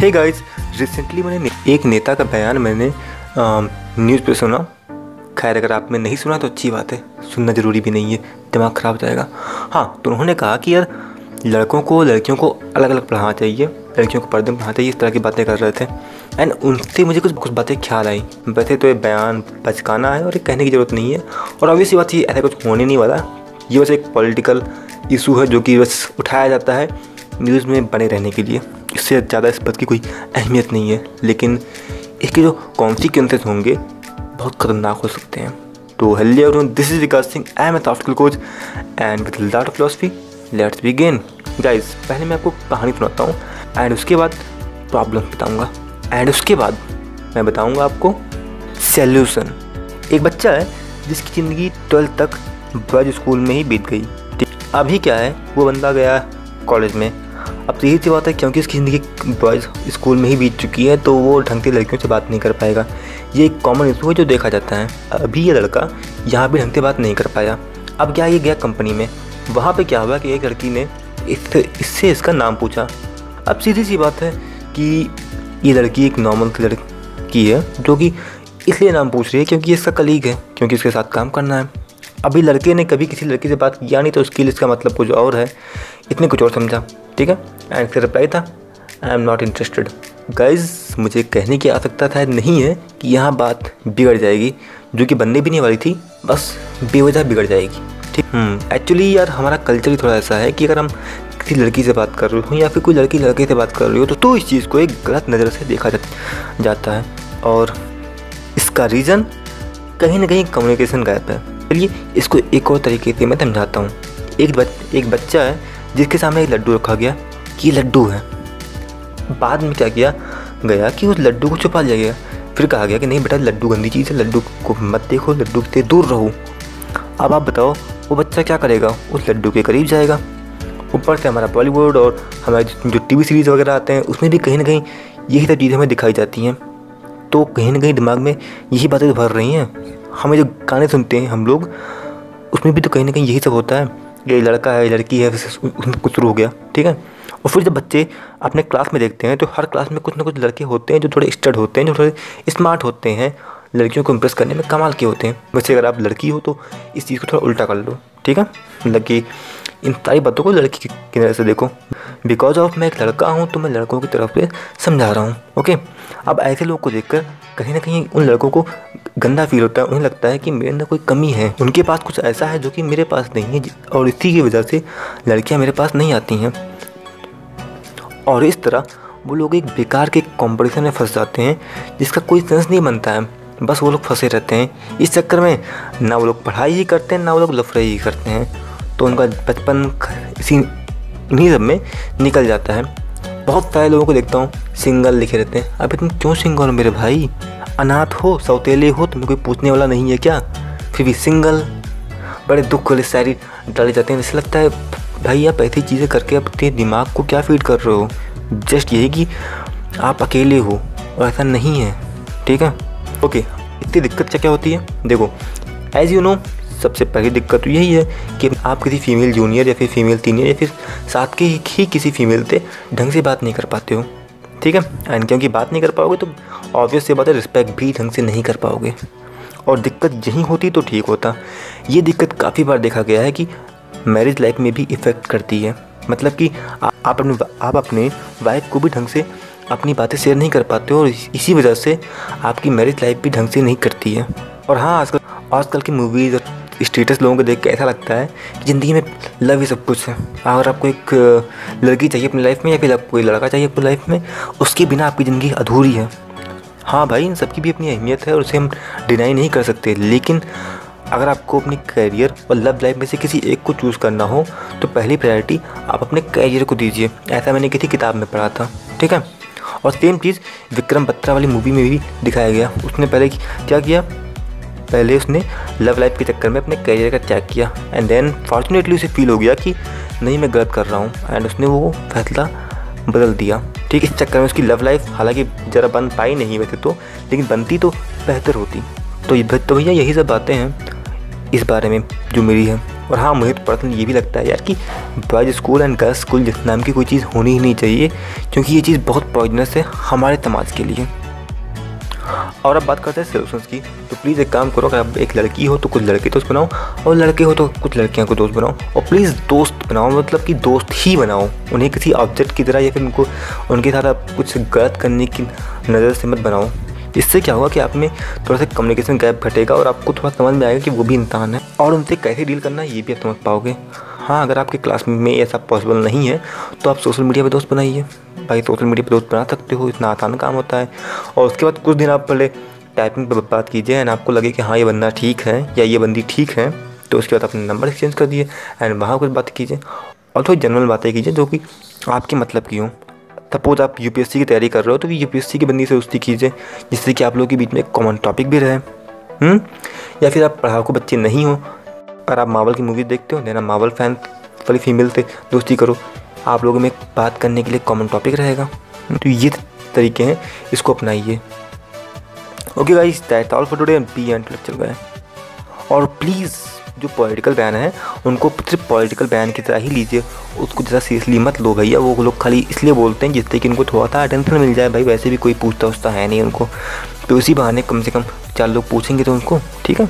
Hey guys recently मैंने एक नेता का बयान मैंने न्यूज़ पे सुना। खैर, अगर आपने नहीं सुना तो अच्छी बात है। सुनना ज़रूरी भी नहीं है। दिमाग ख़राब हो जाएगा। हाँ तो उन्होंने कहा कि यार, लड़कों को, लड़कियों को अलग अलग पढ़ाना चाहिए। लड़कियों को पर्दे में पढ़ाना चाहिए इस तरह की बातें कर रहे थे। एंड उनसे मुझे कुछ कुछ बातें ख्याल आई। वैसे तो ये बयान बचकाना है और ये कहने की ज़रूरत नहीं है। और ऑब्वियसली बात ये ऐसा कुछ होने नहीं वाला। ये बस एक पॉलिटिकल इशू है जो कि बस उठाया जाता है न्यूज़ में बने रहने के लिए। इससे ज़्यादा इस बात की कोई अहमियत नहीं है, लेकिन इसके जो कॉन्सिक्वेंसेस होंगे, बहुत ख़तरनाक हो सकते हैं। तो hello everyone this is Vikas Singh, I am a coach, and with lot philosophy, let's begin guys, पहले मैं आपको कहानी सुनाता हूँ, एंड उसके बाद प्रॉब्लम बताऊँगा। एंड उसके बाद मैं बताऊँगा आपको सल्यूशन। एक बच्चा है, जिसकी ज़िंदगी ट्वेल्थ तक बॉयज़ स्कूल में ही बीत गई। अभी क्या है, वो बंदा गया कॉलेज में। अब तो यही सी बात है, क्योंकि उसकी ज़िंदगी बॉयज़ स्कूल में ही बीत चुकी है तो वो ढंग से लड़कियों से बात नहीं कर पाएगा। ये एक कॉमन इशू है जो देखा जाता है। अभी ये लड़का यहाँ भी ढंग से बात नहीं कर पाया। अब क्या ये गया कंपनी में? वहाँ पर क्या हुआ कि एक लड़की ने इससे इससे इसका नाम पूछा। अब सीधी सी बात है कि ये लड़की एक नॉर्मल लड़की है, जो कि इसलिए नाम पूछ रही है क्योंकि इसका कलीग है, क्योंकि इसके साथ काम करना है। अभी लड़के ने कभी किसी लड़की से बात किया नहीं तो उसके लिए इसका मतलब कुछ और है। इतने कुछ और समझा ठीक है? एंड फिर रिप्लाई था I am not interested guys मुझे कहने की आवश्यकता था नहीं है कि यहाँ बात बिगड़ जाएगी जो कि बनने भी नहीं वाली थी बस बेवजह बिगड़ जाएगी ठीक? एक्चुअली यार हमारा कल्चर ही थोड़ा ऐसा है कि अगर हम किसी लड़की से बात कर रहे हो या फिर कोई लड़की लड़के से बात कर रही हो तो, तो इस चीज़ को एक गलत नज़र से देखा जा, जाता है। और इसका रीज़न कहीं ना कहीं कम्युनिकेशन गैप है। चलिए, इसको एक और तरीके से मैं समझाता हूँ। एक बच, एक बच्चा है, जिसके सामने एक लड्डू रखा गया कि लड्डू है। बाद में क्या किया? गया कि उस लड्डू को छुपा लिया गया। फिर कहा गया कि नहीं बेटा, लड्डू गंदी चीज़ है, लड्डू को मत देखो, लड्डू से दूर रहो। अब आप बताओ, वो बच्चा क्या करेगा? उस लड्डू के करीब जाएगा। ऊपर से हमारा बॉलीवुड और हमारे जो टीवी सीरीज़ वगैरह आते हैं, उसमें भी कहीं ना कहीं यही सब चीज़ें हमें दिखाई जाती हैं। तो कहीं ना कहीं दिमाग में यही बातें भर रही हैं। हमें जो गाने सुनते हैं हम लोग, उसमें भी तो कहीं ना कहीं यही सब होता है। ये लड़का है, लड़की है उसमें कुछ शुरू हो गया, ठीक है? और फिर जब बच्चे अपने क्लास में देखते हैं तो हर क्लास में कुछ ना कुछ लड़के होते हैं जो थोड़े स्टड होते हैं, जो थोड़े स्मार्ट होते हैं। लड़कियों को इम्प्रेस करने में कमाल के होते हैं। वैसे अगर आप लड़की हो तो इस चीज़ को थोड़ा उल्टा कर लो, ठीक है? मतलब कि इन सारी बातों को लड़की की नज़र से देखो। बिकॉज़ ऑफ़ मैं एक लड़का हूँ तो मैं लड़कों की तरफ़ से समझा रहा हूँ, ओके? अब ऐसे लोग को देखकर कहीं ना कहीं उन लड़कों को गंदा फील होता है, उन्हें लगता है कि मेरे अंदर कोई कमी है। उनके पास कुछ ऐसा है जो कि मेरे पास नहीं है, और इसी की वजह से लड़कियाँ मेरे पास नहीं आती हैं। और इस तरह वो लोग एक बेकार के कंपटीशन में फंस जाते हैं, जिसका कोई सेंस नहीं बनता है। बस वो लोग फंसे रहते हैं। इस चक्कर में ना वो लोग पढ़ाई ही करते हैं, ना वो लोग लफड़ाई ही करते हैं। तो उनका बचपन इसी इन्हीं सब में निकल जाता है। बहुत सारे लोगों को देखता हूँ सिंगल लिखे रहते हैं। अभी तुम क्यों सिंगल हो मेरे भाई? अनाथ हो, सौतेले हो, तुम्हें कोई पूछने वाला नहीं है क्या? फिर भी सिंगल बड़े दुख वाले शायरी डाले जाते हैं। जैसे लगता है, भाई आप ऐसी चीज़ें करके अपने दिमाग को क्या फ़ीड कर रहे हो? जस्ट यही कि आप अकेले हो और ऐसा नहीं है, ठीक है? ओके इतनी दिक्कत क्या क्या होती है? देखो एज यू नो सबसे पहली दिक्कत तो यही है कि आप किसी फीमेल जूनियर या फिर फीमेल सीनियर या फिर साथ के ही किसी फीमेल से ढंग से बात नहीं कर पाते हो। ठीक है? एंड क्योंकि बात नहीं कर पाओगे तो ऑब्वियस ये बात है रिस्पेक्ट भी ढंग से नहीं कर पाओगे। और दिक्कत यहीं होती तो ठीक होता। ये दिक्कत काफ़ी बार देखा गया है कि मैरिज लाइफ में भी इफ़ेक्ट करती है। मतलब कि आप अपने आप अपने वाइफ को भी ढंग से अपनी बातें शेयर नहीं कर पाते हो और इसी वजह से आपकी मैरिज लाइफ भी ढंग से नहीं करती है। और हाँ आजकल आजकल की मूवीज़ और स्टेटस लोगों को देख के ऐसा लगता है कि ज़िंदगी में लव ही सब कुछ है। अगर आपको एक लड़की चाहिए अपनी लाइफ में या फिर आपको कोई लड़का चाहिए अपनी लाइफ में, उसके बिना आपकी ज़िंदगी अधूरी है। हाँ भाई, इन सबकी भी अपनी अहमियत है और उसे हम डिनाई नहीं कर सकते। लेकिन अगर आपको अपनी करियर और लव लाइफ में से किसी एक को चूज़ करना हो तो पहली प्रायोरिटी आप अपने करियर को दीजिए। ऐसा मैंने किसी किताब में पढ़ा था, ठीक है? और सेम चीज़ विक्रम बत्रा वाली मूवी में भी दिखाया गया। उसने पहले क्या किया? पहले उसने लव लाइफ के चक्कर में अपने करियर का त्याग किया। एंड देन फॉर्चुनेटली उसे फील हो गया कि नहीं, मैं गलत कर रहा हूँ। एंड उसने वो फैसला बदल दिया। ठीक, इस चक्कर में उसकी लव लाइफ हालाँकि ज़रा बन पाई नहीं वैसे तो लेकिन बनती तो बेहतर होती। तो तो भैया, यही सब बातें हैं इस बारे में जो मेरी है। और हाँ मुझे तो पर्सनली ये भी लगता है यार कि boys school and girls school जिस नाम की कोई चीज़ होनी ही नहीं चाहिए, क्योंकि ये चीज़ बहुत पॉइजनस है हमारे समाज के लिए। और अब बात करते हैं सोल्यूशंस की। तो प्लीज़ एक काम करो, अगर आप एक लड़की हो तो कुछ लड़के दोस्त बनाओ, और लड़के हो तो कुछ लड़कियाँ को दोस्त बनाओ, और प्लीज़ दोस्त बनाओ मतलब कि दोस्त ही बनाओ, उन्हें किसी ऑब्जेक्ट की तरह या फिर उनको, उनके साथ आप कुछ गलत करने की नज़र से मत बनाओ। इससे क्या होगा कि आप में थोड़ा सा कम्युनिकेशन गैप घटेगा और आपको थोड़ा समझ में आएगा कि वो भी इंसान है, और उनसे कैसे डील करना है, ये भी आप समझ पाओगे। हाँ अगर आपके क्लास में ऐसा पॉसिबल नहीं है तो आप सोशल मीडिया पर दोस्त बनाइए। भाई सोशल मीडिया पर दोस्त बना सकते हो, इतना आसान काम होता है। और उसके बाद कुछ दिन आप पहले टाइपिंग पर बात कीजिए एंड आपको लगे कि हाँ ये बंदा ठीक है या ये बंदी ठीक है तो उसके बाद अपने नंबर एक्सचेंज कर दिए एंड वहाँ कुछ बात कीजिए। और थोड़ी जनरल बातें कीजिए जो कि आपके मतलब की हों। सपोज़ आप यूपीएससी की तैयारी कर रहे हो तो यू पी की बंदी से दोस्ती कीजिए, जिससे कि आप लोगों के बीच में कॉमन टॉपिक भी रहे। हम्म? या फिर आप पढ़ाकू बच्चे नहीं हो अगर आप मावल की मूवी देखते हो देना मावल फ़ैन वाली फीमेल से दोस्ती करो। आप लोगों में बात करने के लिए कॉमन टॉपिक रहेगा। तो ये तरीके हैं, इसको अपनाइए। Okay guys that all for today be and चल गए और प्लीज़ जो पॉलिटिकल बैन है, उनको सिर्फ़ पॉलिटिकल बैन की तरह ही लीजिए। उसको ज़्यादा सीरियसली मत लो भैया, वो लोग खाली इसलिए बोलते हैं जिससे कि उनको थोड़ा सा अटेंशन मिल जाए। भाई वैसे भी कोई पूछता उछता है नहीं उनको। तो उसी बहाने कम से कम चार लोग पूछेंगे तो उनको, ठीक है?